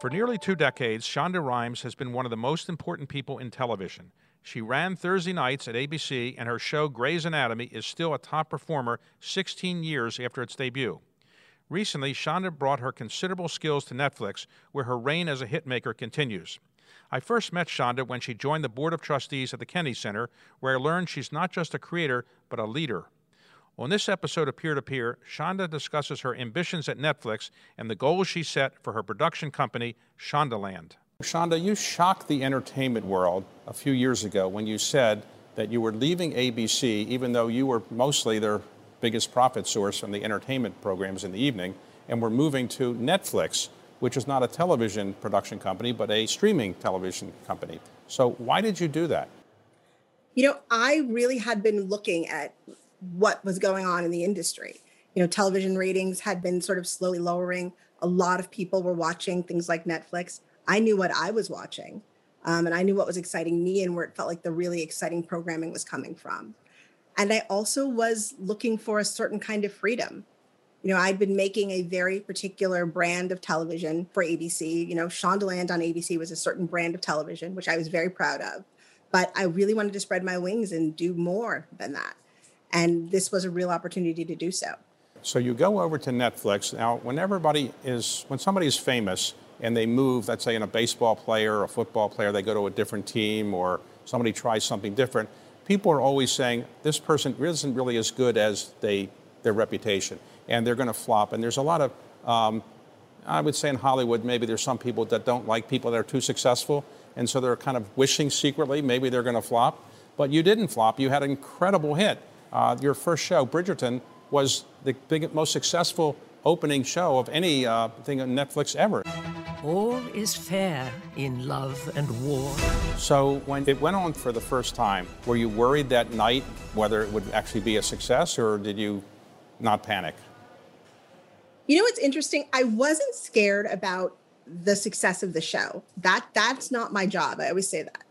For nearly two decades, Shonda Rhimes has been one of the most important people in television. She ran Thursday nights at ABC, and her show Grey's Anatomy is still a top performer 16 years after its debut. Recently, Shonda brought her considerable skills to Netflix, where her reign as a hitmaker continues. I first met Shonda when she joined the Board of Trustees at the Kennedy Center, where I learned she's not just a creator, but a leader. On this episode of Peer to Peer, Shonda discusses her ambitions at Netflix and the goals she set for her production company, Shondaland. Shonda, you shocked the entertainment world a few years ago when you said that you were leaving ABC, even though you were mostly their biggest profit source from the entertainment programs in the evening, and were moving to Netflix, which is not a television production company, but a streaming television company. So, why did you do that? You know, I really had been looking at what was going on in the industry. You know, television ratings had been sort of slowly lowering. A lot of people were watching things like Netflix. I knew what I was watching, um, and I knew what was exciting me and where it felt like the really exciting programming was coming from. And I also was looking for a certain kind of freedom. You know, I'd been making a very particular brand of television for ABC. You know, Shondaland on ABC was a certain brand of television, which I was very proud of. But I really wanted to spread my wings and do more than that. And this was a real opportunity to do so. So you go over to Netflix. Now, when everybody is, when somebody is famous and they move, let's say in a baseball player or a football player, they go to a different team or somebody tries something different, people are always saying this person isn't really as good as they, their reputation and they're going to flop. And there's a lot of, um, I would say in Hollywood, maybe there's some people that don't like people that are too successful. And so they're kind of wishing secretly maybe they're going to flop. But you didn't flop. You had an incredible hit. Uh, your first show, Bridgerton, was the big, most successful opening show of any uh, thing on Netflix ever. All is fair in love and war. So when it went on for the first time, were you worried that night whether it would actually be a success, or did you not panic? You know what's interesting? I wasn't scared about the success of the show. That that's not my job. I always say that.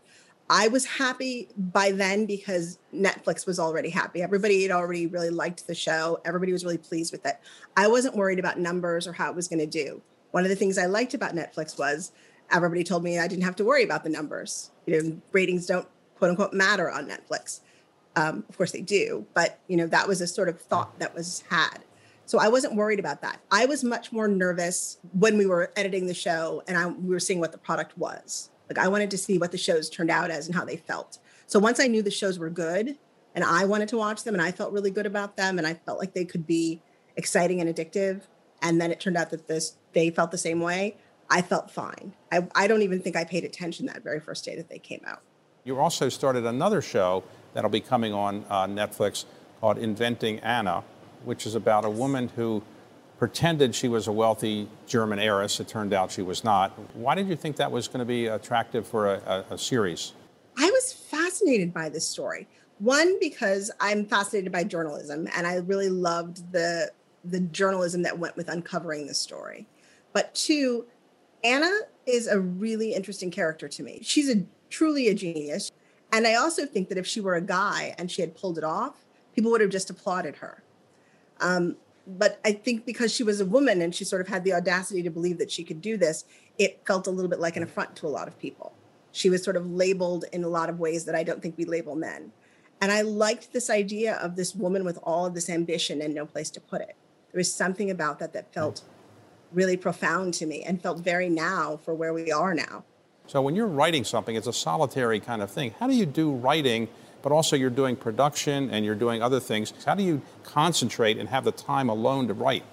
I was happy by then because Netflix was already happy. Everybody had already really liked the show. Everybody was really pleased with it. I wasn't worried about numbers or how it was going to do. One of the things I liked about Netflix was everybody told me I didn't have to worry about the numbers. You know, ratings don't quote unquote matter on Netflix. Um, of course they do, but you know that was a sort of thought that was had. So I wasn't worried about that. I was much more nervous when we were editing the show and I, we were seeing what the product was. Like I wanted to see what the shows turned out as and how they felt. So once I knew the shows were good and I wanted to watch them and I felt really good about them and I felt like they could be exciting and addictive, and then it turned out that this they felt the same way, I felt fine. I, I don't even think I paid attention that very first day that they came out. You also started another show that'll be coming on uh, Netflix called Inventing Anna, which is about a woman who pretended she was a wealthy German heiress. It turned out she was not. Why did you think that was going to be attractive for a, a, a series? I was fascinated by this story. One, because I'm fascinated by journalism and I really loved the, the journalism that went with uncovering this story. But two, Anna is a really interesting character to me. She's a truly a genius. And I also think that if she were a guy and she had pulled it off, people would have just applauded her. Um, but I think because she was a woman and she sort of had the audacity to believe that she could do this, it felt a little bit like an mm. affront to a lot of people. She was sort of labeled in a lot of ways that I don't think we label men. And I liked this idea of this woman with all of this ambition and no place to put it. There was something about that that felt really profound to me and felt very now for where we are now. So when you're writing something, it's a solitary kind of thing. How do you do writing but also you're doing production and you're doing other things. How do you concentrate and have the time alone to write?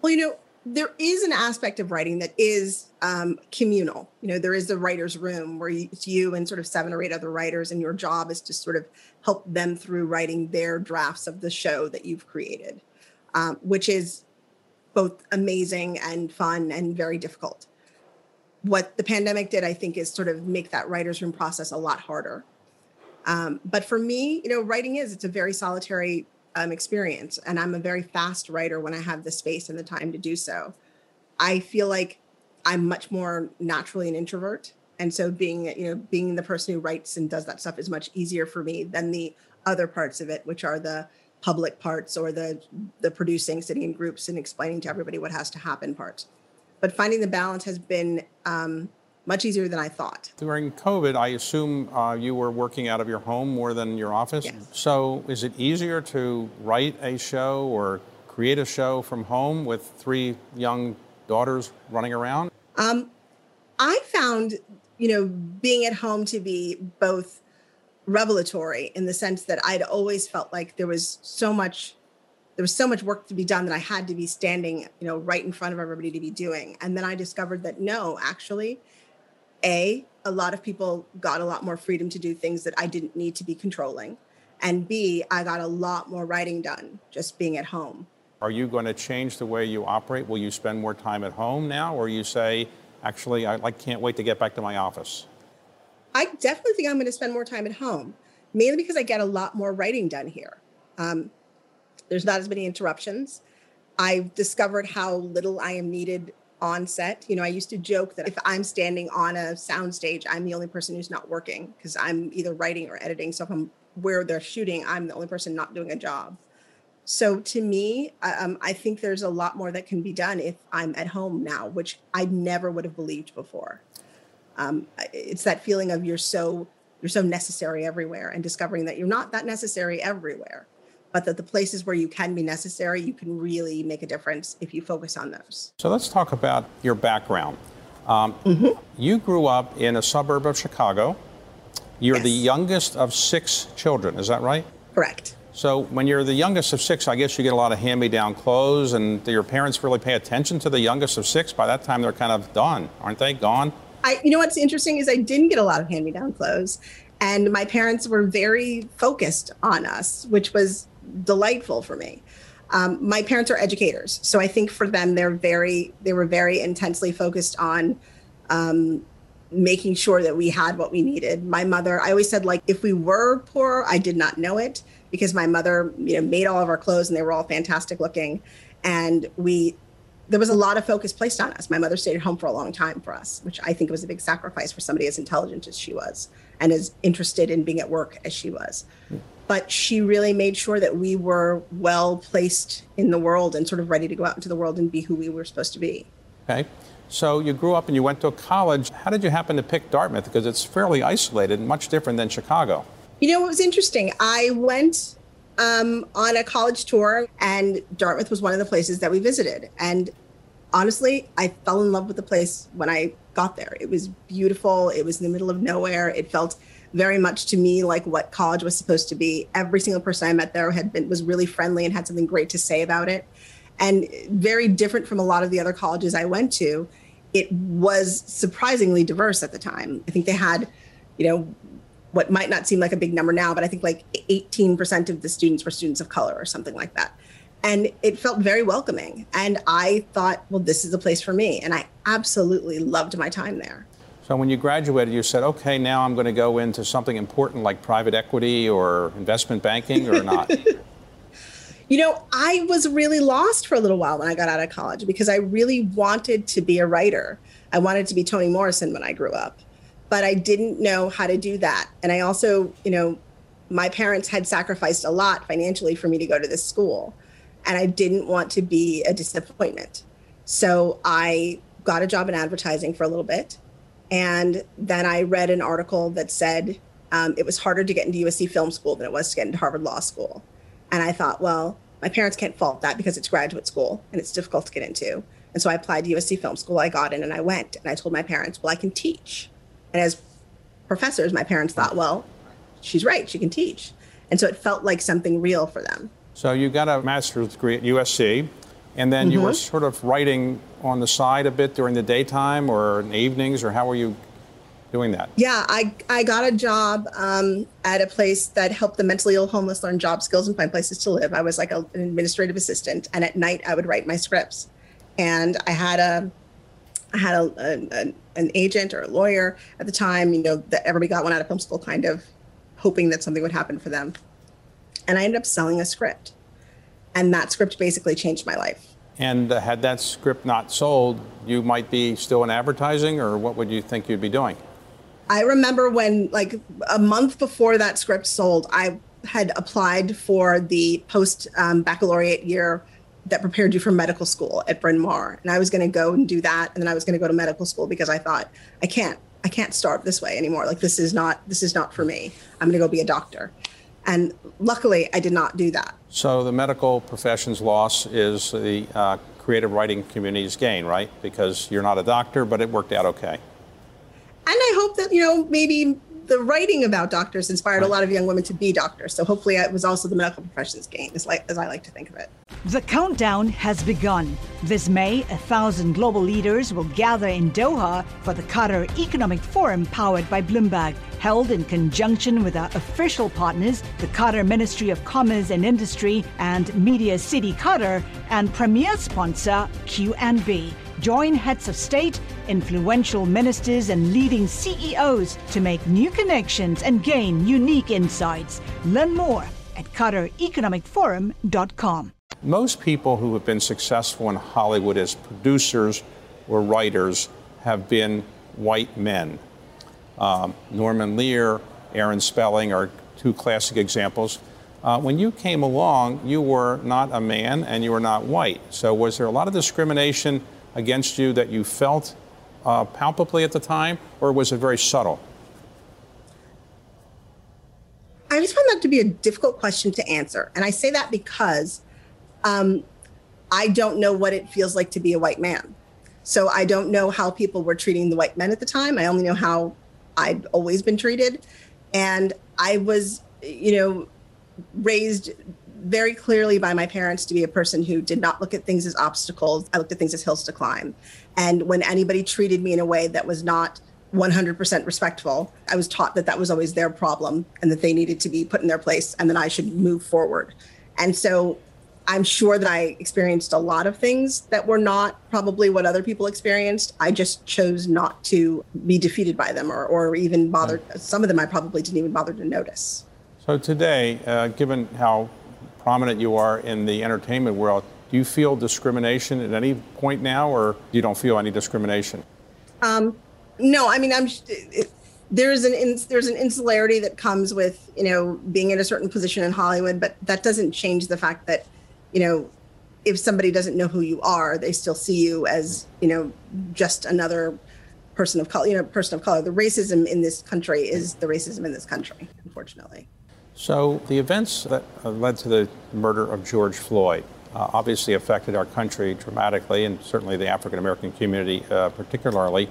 Well, you know, there is an aspect of writing that is um, communal. You know, there is the writer's room where it's you and sort of seven or eight other writers, and your job is to sort of help them through writing their drafts of the show that you've created, um, which is both amazing and fun and very difficult. What the pandemic did, I think, is sort of make that writer's room process a lot harder. Um, but for me, you know, writing is it's a very solitary um, experience, and I'm a very fast writer when I have the space and the time to do so. I feel like I'm much more naturally an introvert, and so being you know being the person who writes and does that stuff is much easier for me than the other parts of it, which are the public parts or the the producing, sitting in groups and explaining to everybody what has to happen parts. But finding the balance has been um, much easier than I thought. During COVID, I assume uh, you were working out of your home more than your office. Yes. So is it easier to write a show or create a show from home with three young daughters running around? Um, I found, you know, being at home to be both revelatory in the sense that I'd always felt like there was so much there was so much work to be done that I had to be standing, you know, right in front of everybody to be doing. And then I discovered that no, actually, a, a lot of people got a lot more freedom to do things that I didn't need to be controlling. And B, I got a lot more writing done just being at home. Are you going to change the way you operate? Will you spend more time at home now, or you say, actually, I like, can't wait to get back to my office? I definitely think I'm going to spend more time at home, mainly because I get a lot more writing done here. Um, there's not as many interruptions. I've discovered how little I am needed on set. You know, I used to joke that if I'm standing on a soundstage, I'm the only person who's not working because I'm either writing or editing. So if I'm where they're shooting, I'm the only person not doing a job. So to me, um, I think there's a lot more that can be done if I'm at home now, which I never would have believed before. Um, it's that feeling of you're so you're so necessary everywhere, and discovering that you're not that necessary everywhere but that the places where you can be necessary, you can really make a difference if you focus on those. So let's talk about your background. Um, mm-hmm. You grew up in a suburb of Chicago. You're yes. the youngest of six children, is that right? Correct. So when you're the youngest of six, I guess you get a lot of hand-me-down clothes, and do your parents really pay attention to the youngest of six? By that time, they're kind of done, aren't they? Gone. I, you know what's interesting is I didn't get a lot of hand-me-down clothes, and my parents were very focused on us, which was delightful for me. Um, my parents are educators, so I think for them they're very they were very intensely focused on um, making sure that we had what we needed. My mother, I always said like if we were poor, I did not know it because my mother you know made all of our clothes and they were all fantastic looking, and we there was a lot of focus placed on us. My mother stayed at home for a long time for us, which I think was a big sacrifice for somebody as intelligent as she was and as interested in being at work as she was but she really made sure that we were well placed in the world and sort of ready to go out into the world and be who we were supposed to be. Okay. So you grew up and you went to college. How did you happen to pick Dartmouth? Because it's fairly isolated and much different than Chicago. You know, it was interesting. I went um, on a college tour, and Dartmouth was one of the places that we visited. And honestly, I fell in love with the place when I got there. It was beautiful. It was in the middle of nowhere. It felt very much to me like what college was supposed to be. Every single person I met there had been was really friendly and had something great to say about it. And very different from a lot of the other colleges I went to, it was surprisingly diverse at the time. I think they had, you know, what might not seem like a big number now, but I think like 18% of the students were students of color or something like that. And it felt very welcoming. And I thought, well, this is a place for me. And I absolutely loved my time there. So when you graduated, you said, okay, now I'm going to go into something important like private equity or investment banking or not? you know, I was really lost for a little while when I got out of college because I really wanted to be a writer. I wanted to be Toni Morrison when I grew up, but I didn't know how to do that. And I also, you know, my parents had sacrificed a lot financially for me to go to this school, and I didn't want to be a disappointment. So I got a job in advertising for a little bit and then I read an article that said um, it was harder to get into USC Film School than it was to get into Harvard Law School. And I thought, well, my parents can't fault that because it's graduate school and it's difficult to get into. And so I applied to USC Film School. I got in and I went. And I told my parents, well, I can teach. And as professors, my parents thought, well, she's right, she can teach. And so it felt like something real for them. So you got a master's degree at USC. and then mm-hmm. you were mm-hmm. sort of writing on the side a bit during the daytime or in evenings, or how were you doing that? Yeah, I, I got a job um, at a place that helped the mentally ill homeless learn job skills and find places to live. I was like a, an administrative assistant, and at night I would write my scripts. And I had a I had a, a, an agent or a lawyer at the time, you know, that everybody got one out of film school, kind of hoping that something would happen for them. And I ended up selling a script. And that script basically changed my life. And uh, had that script not sold, you might be still in advertising, or what would you think you'd be doing? I remember when, like, a month before that script sold, I had applied for the post um, baccalaureate year that prepared you for medical school at Bryn Mawr. And I was going to go and do that. And then I was going to go to medical school because I thought, I can't, I can't start this way anymore. Like, this is not, this is not for me. I'm going to go be a doctor. And luckily, I did not do that. So the medical profession's loss is the uh, creative writing community's gain, right? Because you're not a doctor, but it worked out okay. And I hope that, you know, maybe the writing about doctors inspired a lot of young women to be doctors. So hopefully it was also the medical profession's gain, as, like, as I like to think of it. The countdown has begun. This May, a thousand global leaders will gather in Doha for the Qatar Economic Forum powered by Bloomberg, held in conjunction with our official partners, the Qatar Ministry of Commerce and Industry and Media City Qatar, and premier sponsor QNB. Join heads of state, influential ministers, and leading CEOs to make new connections and gain unique insights. Learn more at QatarEconomicForum.com. Most people who have been successful in Hollywood as producers or writers have been white men. Um, Norman Lear, Aaron Spelling are two classic examples. Uh, when you came along, you were not a man and you were not white. So, was there a lot of discrimination against you that you felt uh, palpably at the time, or was it very subtle? I just find that to be a difficult question to answer. And I say that because um, I don't know what it feels like to be a white man. So I don't know how people were treating the white men at the time. I only know how I'd always been treated. And I was, you know, raised very clearly by my parents to be a person who did not look at things as obstacles. I looked at things as hills to climb. And when anybody treated me in a way that was not 100% respectful, I was taught that that was always their problem and that they needed to be put in their place and that I should move forward. And so I'm sure that I experienced a lot of things that were not probably what other people experienced. I just chose not to be defeated by them or, or even bother. Some of them I probably didn't even bother to notice. So today, uh, given how prominent you are in the entertainment world, do you feel discrimination at any point now, or you don't feel any discrimination? Um, no, I mean, I'm. It, there's an there's an insularity that comes with you know being in a certain position in Hollywood, but that doesn't change the fact that you know if somebody doesn't know who you are, they still see you as you know just another person of color. You know, person of color. The racism in this country is the racism in this country, unfortunately. So the events that led to the murder of George Floyd uh, obviously affected our country dramatically, and certainly the African American community uh, particularly.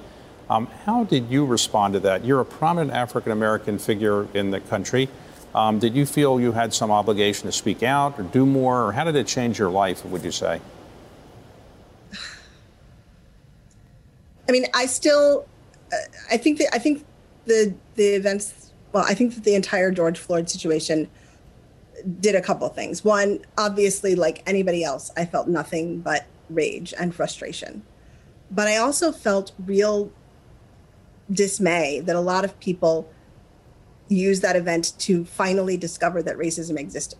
Um, how did you respond to that? You're a prominent African American figure in the country. Um, did you feel you had some obligation to speak out or do more, or how did it change your life? Would you say? I mean, I still, uh, I think that I think the the events well, I think that the entire George Floyd situation did a couple things. One, obviously, like anybody else, I felt nothing but rage and frustration. But I also felt real dismay that a lot of people used that event to finally discover that racism existed.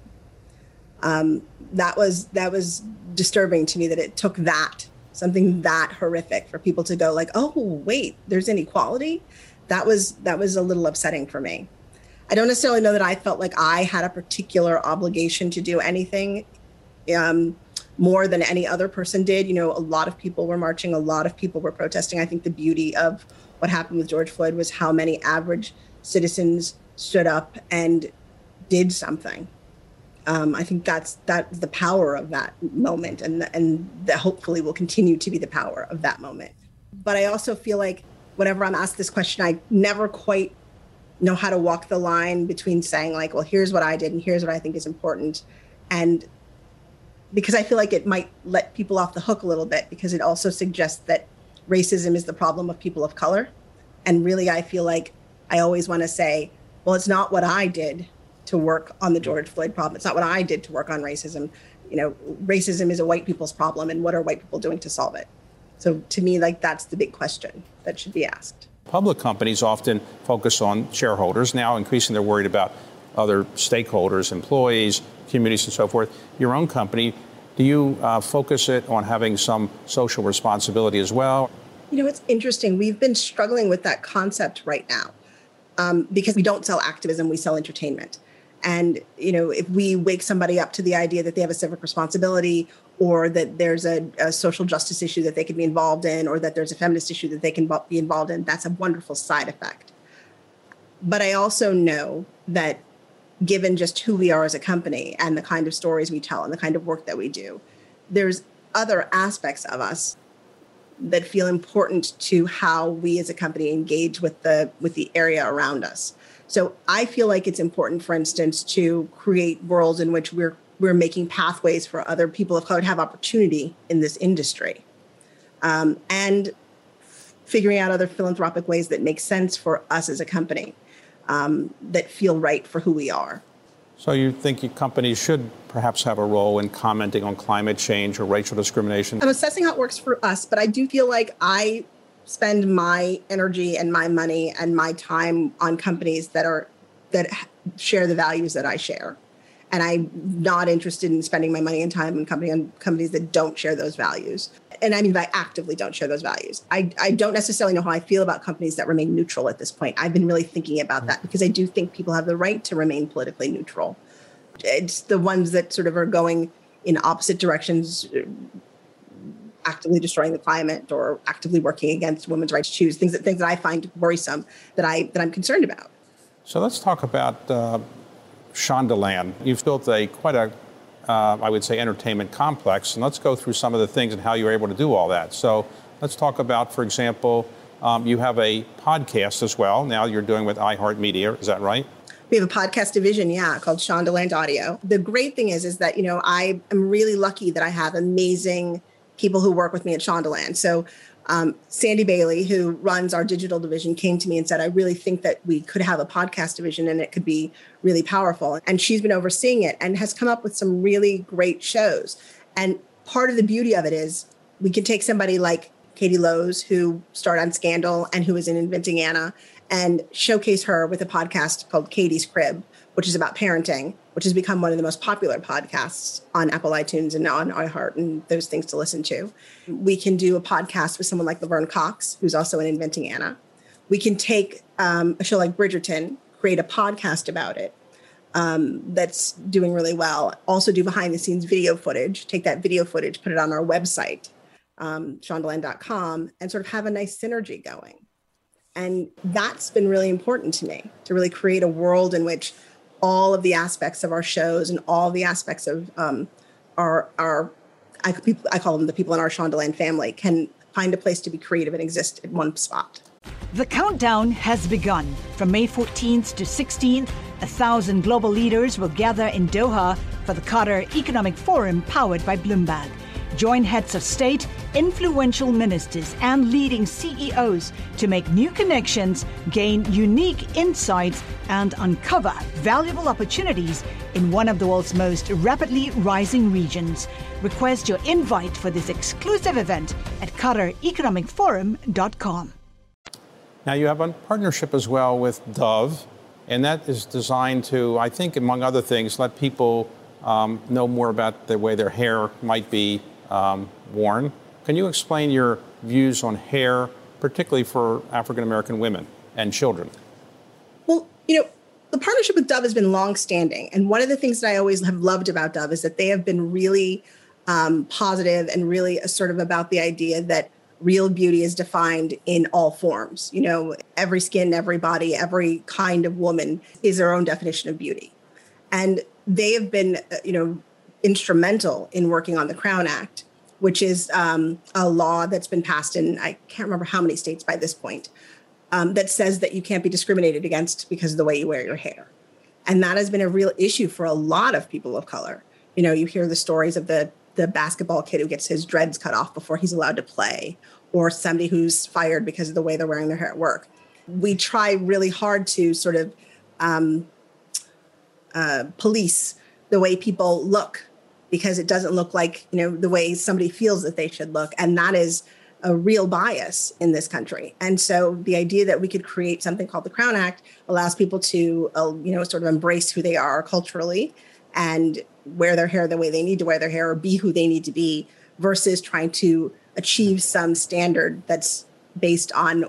Um, that was that was disturbing to me that it took that something that horrific for people to go like, oh wait, there's inequality that was that was a little upsetting for me. I don't necessarily know that I felt like I had a particular obligation to do anything um, more than any other person did. You know, a lot of people were marching, a lot of people were protesting. I think the beauty of what happened with George Floyd was how many average citizens stood up and did something. Um, I think that's that's the power of that moment, and and that hopefully will continue to be the power of that moment. But I also feel like whenever I'm asked this question, I never quite know how to walk the line between saying like, well, here's what I did and here's what I think is important, and because I feel like it might let people off the hook a little bit because it also suggests that racism is the problem of people of color. And really, I feel like I always want to say, well, it's not what I did to work on the George Floyd problem. It's not what I did to work on racism. You know, racism is a white people's problem, and what are white people doing to solve it? So to me, like that's the big question that should be asked. Public companies often focus on shareholders. Now, increasingly, they're worried about other stakeholders, employees, communities, and so forth. Your own company, do you uh, focus it on having some social responsibility as well? You know, it's interesting. We've been struggling with that concept right now um, because we don't sell activism, we sell entertainment. And, you know, if we wake somebody up to the idea that they have a civic responsibility or that there's a, a, social justice issue that they can be involved in or that there's a feminist issue that they can be involved in, that's a wonderful side effect. But I also know that given just who we are as a company and the kind of stories we tell and the kind of work that we do, there's other aspects of us that feel important to how we as a company engage with the with the area around us. So I feel like it's important, for instance, to create worlds in which we're we're making pathways for other people of color to have opportunity in this industry, um, and figuring out other philanthropic ways that make sense for us as a company um, that feel right for who we are. So you think companies should perhaps have a role in commenting on climate change or racial discrimination? I'm assessing how it works for us, but I do feel like I spend my energy and my money and my time on companies that are that share the values that I share. And I'm not interested in spending my money and time on company on companies that don't share those values. And I mean by actively don't share those values. I, I don't necessarily know how I feel about companies that remain neutral at this point. I've been really thinking about that because I do think people have the right to remain politically neutral. It's the ones that sort of are going in opposite directions actively destroying the climate or actively working against women's rights to choose things that things that I find worrisome that I that I'm concerned about. So let's talk about uh, Shondaland. You've built a quite a uh, I would say entertainment complex, and let's go through some of the things and how you were able to do all that. So let's talk about, for example, um, you have a podcast as well. Now you're doing with iHeartMedia, is that right? we have a podcast division, yeah, called Shondaland Audio. The great thing is, is that you know I am really lucky that I have amazing people who work with me at Shondaland. So um, Sandy Bailey, who runs our digital division, came to me and said, I really think that we could have a podcast division and it could be really powerful. And she's been overseeing it and has come up with some really great shows. And part of the beauty of it is we can take somebody like Katie Lowes, who starred on Scandal and who is in Inventing Anna, and showcase her with a podcast called Katie's Crib, which is about parenting which has become one of the most popular podcasts on Apple iTunes and on iHeart and those things to listen to. We can do a podcast with someone like Laverne Cox, who's also in Inventing Anna. We can take um, a show like Bridgerton, create a podcast about it um, that's doing really well. Also, do behind the scenes video footage, take that video footage, put it on our website, um, shondaland.com, and sort of have a nice synergy going. And that's been really important to me to really create a world in which all of the aspects of our shows and all the aspects of um, our our I, I call them the people in our Shondaland family can find a place to be creative and exist in one spot. The countdown has begun. From May 14th to 16th, a thousand global leaders will gather in Doha for the Qatar Economic Forum powered by Bloomberg. Join heads of state, influential ministers, and leading CEOs to make new connections, gain unique insights, and uncover valuable opportunities in one of the world's most rapidly rising regions. Request your invite for this exclusive event at QatarEconomicForum.com. Now, you have a partnership as well with Dove, and that is designed to, I think, among other things, let people um, know more about the way their hair might be um, worn. Can you explain your views on hair, particularly for African American women and children? Well, you know, the partnership with Dove has been long-standing, and one of the things that I always have loved about Dove is that they have been really um, positive and really assertive about the idea that real beauty is defined in all forms. You know, every skin, every body, every kind of woman is their own definition of beauty, and they have been, uh, you know, instrumental in working on the Crown Act, which is um, a law that's been passed in, I can't remember how many states by this point, um, that says that you can't be discriminated against because of the way you wear your hair. And that has been a real issue for a lot of people of color. You know, you hear the stories of the the basketball kid who gets his dreads cut off before he's allowed to play, or somebody who's fired because of the way they're wearing their hair at work. We try really hard to sort of um, uh, police the way people look because it doesn't look like you know the way somebody feels that they should look, and that is a real bias in this country. And so the idea that we could create something called the Crown Act allows people to, uh, you know, sort of embrace who they are culturally and wear their hair the way they need to wear their hair or be who they need to be versus trying to achieve some standard that's based on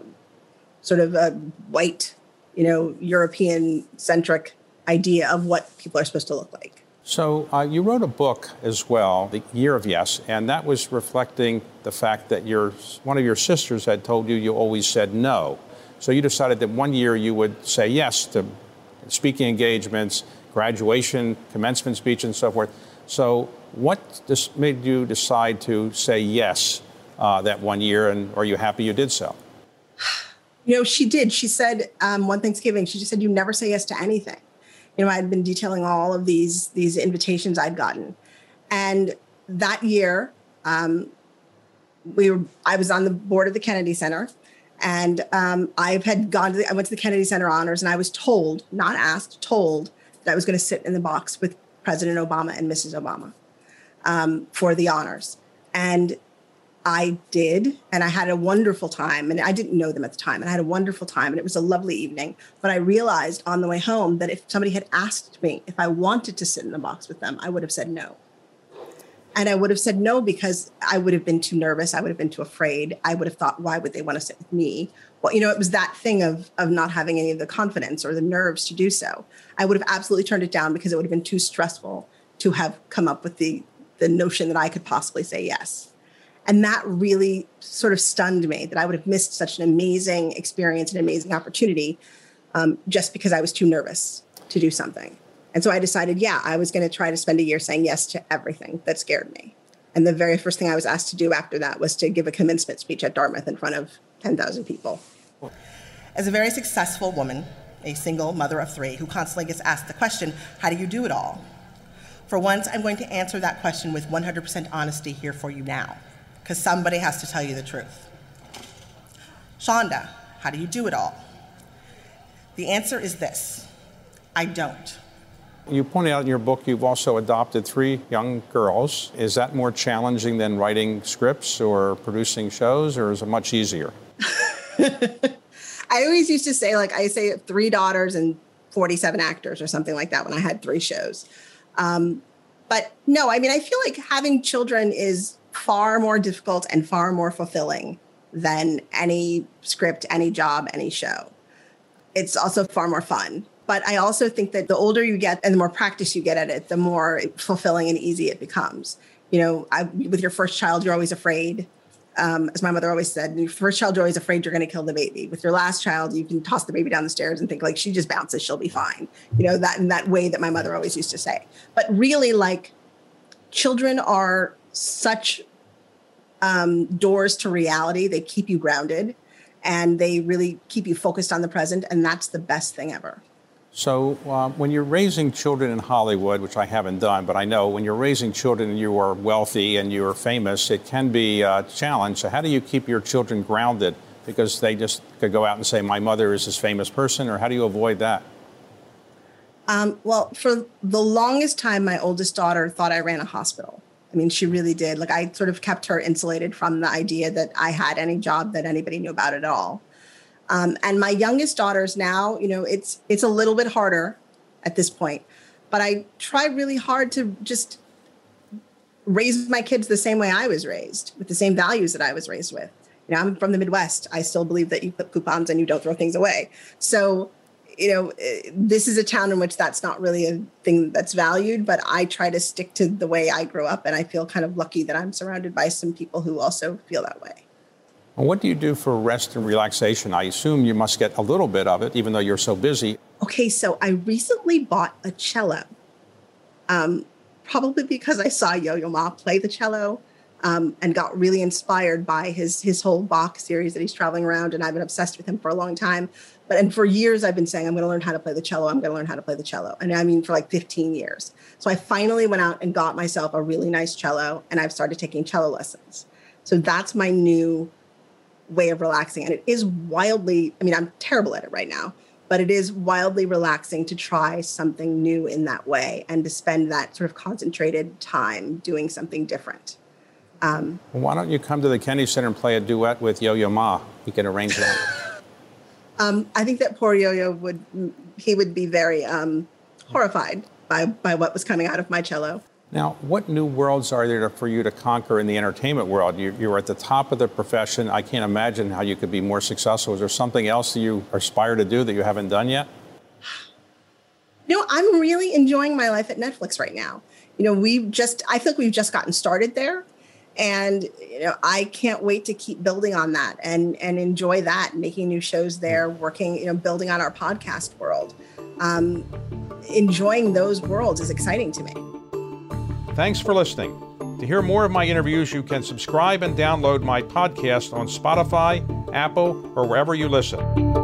sort of a white, you know, European centric idea of what people are supposed to look like. So uh, you wrote a book as well, The Year of Yes, and that was reflecting the fact that your one of your sisters had told you you always said no. So you decided that one year you would say yes to speaking engagements, graduation, commencement speech, and so forth. So what just made you decide to say yes uh, that one year, and are you happy you did so? You know, she did. She said um, one Thanksgiving, she just said, "You never say yes to anything." You know, I'd been detailing all of these these invitations I'd gotten, and that year, um, we were I was on the board of the Kennedy Center, and um, I had gone to the, I went to the Kennedy Center honors, and I was told, not asked, told that I was going to sit in the box with President Obama and Mrs. Obama um, for the honors, and I did, and I had a wonderful time. And I didn't know them at the time, and I had a wonderful time, and it was a lovely evening. But I realized on the way home that if somebody had asked me if I wanted to sit in the box with them, I would have said no. And I would have said no because I would have been too nervous. I would have been too afraid. I would have thought, why would they want to sit with me? Well, you know, it was that thing of of not having any of the confidence or the nerves to do so. I would have absolutely turned it down because it would have been too stressful to have come up with the the notion that I could possibly say yes. And that really sort of stunned me that I would have missed such an amazing experience, and amazing opportunity, um, just because I was too nervous to do something. And so I decided, yeah, I was going to try to spend a year saying yes to everything that scared me. And the very first thing I was asked to do after that was to give a commencement speech at Dartmouth in front of 10,000 people. As a very successful woman, a single mother of three, who constantly gets asked the question, How do you do it all? For once, I'm going to answer that question with 100% honesty here for you now because somebody has to tell you the truth. Shonda, how do you do it all? The answer is this I don't. You pointed out in your book you've also adopted three young girls. Is that more challenging than writing scripts or producing shows, or is it much easier? I always used to say, like, I say three daughters and 47 actors or something like that when I had three shows. Um, but no, I mean, I feel like having children is far more difficult and far more fulfilling than any script, any job, any show. It's also far more fun. But I also think that the older you get and the more practice you get at it, the more fulfilling and easy it becomes. You know, I, with your first child, you're always afraid. Um, as my mother always said, your first child, you're always afraid you're going to kill the baby. With your last child, you can toss the baby down the stairs and think like she just bounces, she'll be fine. You know that in that way that my mother always used to say. But really, like children are such um, doors to reality. They keep you grounded and they really keep you focused on the present. And that's the best thing ever. So, uh, when you're raising children in Hollywood, which I haven't done, but I know when you're raising children and you are wealthy and you're famous, it can be a challenge. So, how do you keep your children grounded? Because they just could go out and say, My mother is this famous person, or how do you avoid that? Um, well, for the longest time, my oldest daughter thought I ran a hospital. I mean, she really did. Like, I sort of kept her insulated from the idea that I had any job that anybody knew about at all. Um, and my youngest daughters now, you know, it's it's a little bit harder at this point, but I try really hard to just raise my kids the same way I was raised, with the same values that I was raised with. You know, I'm from the Midwest. I still believe that you put coupons and you don't throw things away. So you know, eh, this is a town in which that's not really a thing that's valued, but I try to stick to the way I grew up. And I feel kind of lucky that I'm surrounded by some people who also feel that way. what do you do for rest and relaxation? I assume you must get a little bit of it, even though you're so busy. Okay, so I recently bought a cello, um, probably because I saw Yo Yo Ma play the cello um, and got really inspired by his his whole Bach series that he's traveling around. And I've been obsessed with him for a long time. But and for years I've been saying I'm going to learn how to play the cello. I'm going to learn how to play the cello. And I mean for like 15 years. So I finally went out and got myself a really nice cello, and I've started taking cello lessons. So that's my new way of relaxing, and it is wildly. I mean, I'm terrible at it right now, but it is wildly relaxing to try something new in that way and to spend that sort of concentrated time doing something different. Um, well, why don't you come to the Kennedy Center and play a duet with Yo Yo Ma? We can arrange that. um, I think that poor Yo Yo would he would be very um, horrified by by what was coming out of my cello. Now, what new worlds are there for you to conquer in the entertainment world? You're at the top of the profession. I can't imagine how you could be more successful. Is there something else that you aspire to do that you haven't done yet? No, I'm really enjoying my life at Netflix right now. You know, we've just, I feel like we've just gotten started there. And, you know, I can't wait to keep building on that and, and enjoy that, making new shows there, working, you know, building on our podcast world. Um, enjoying those worlds is exciting to me. Thanks for listening. To hear more of my interviews, you can subscribe and download my podcast on Spotify, Apple, or wherever you listen.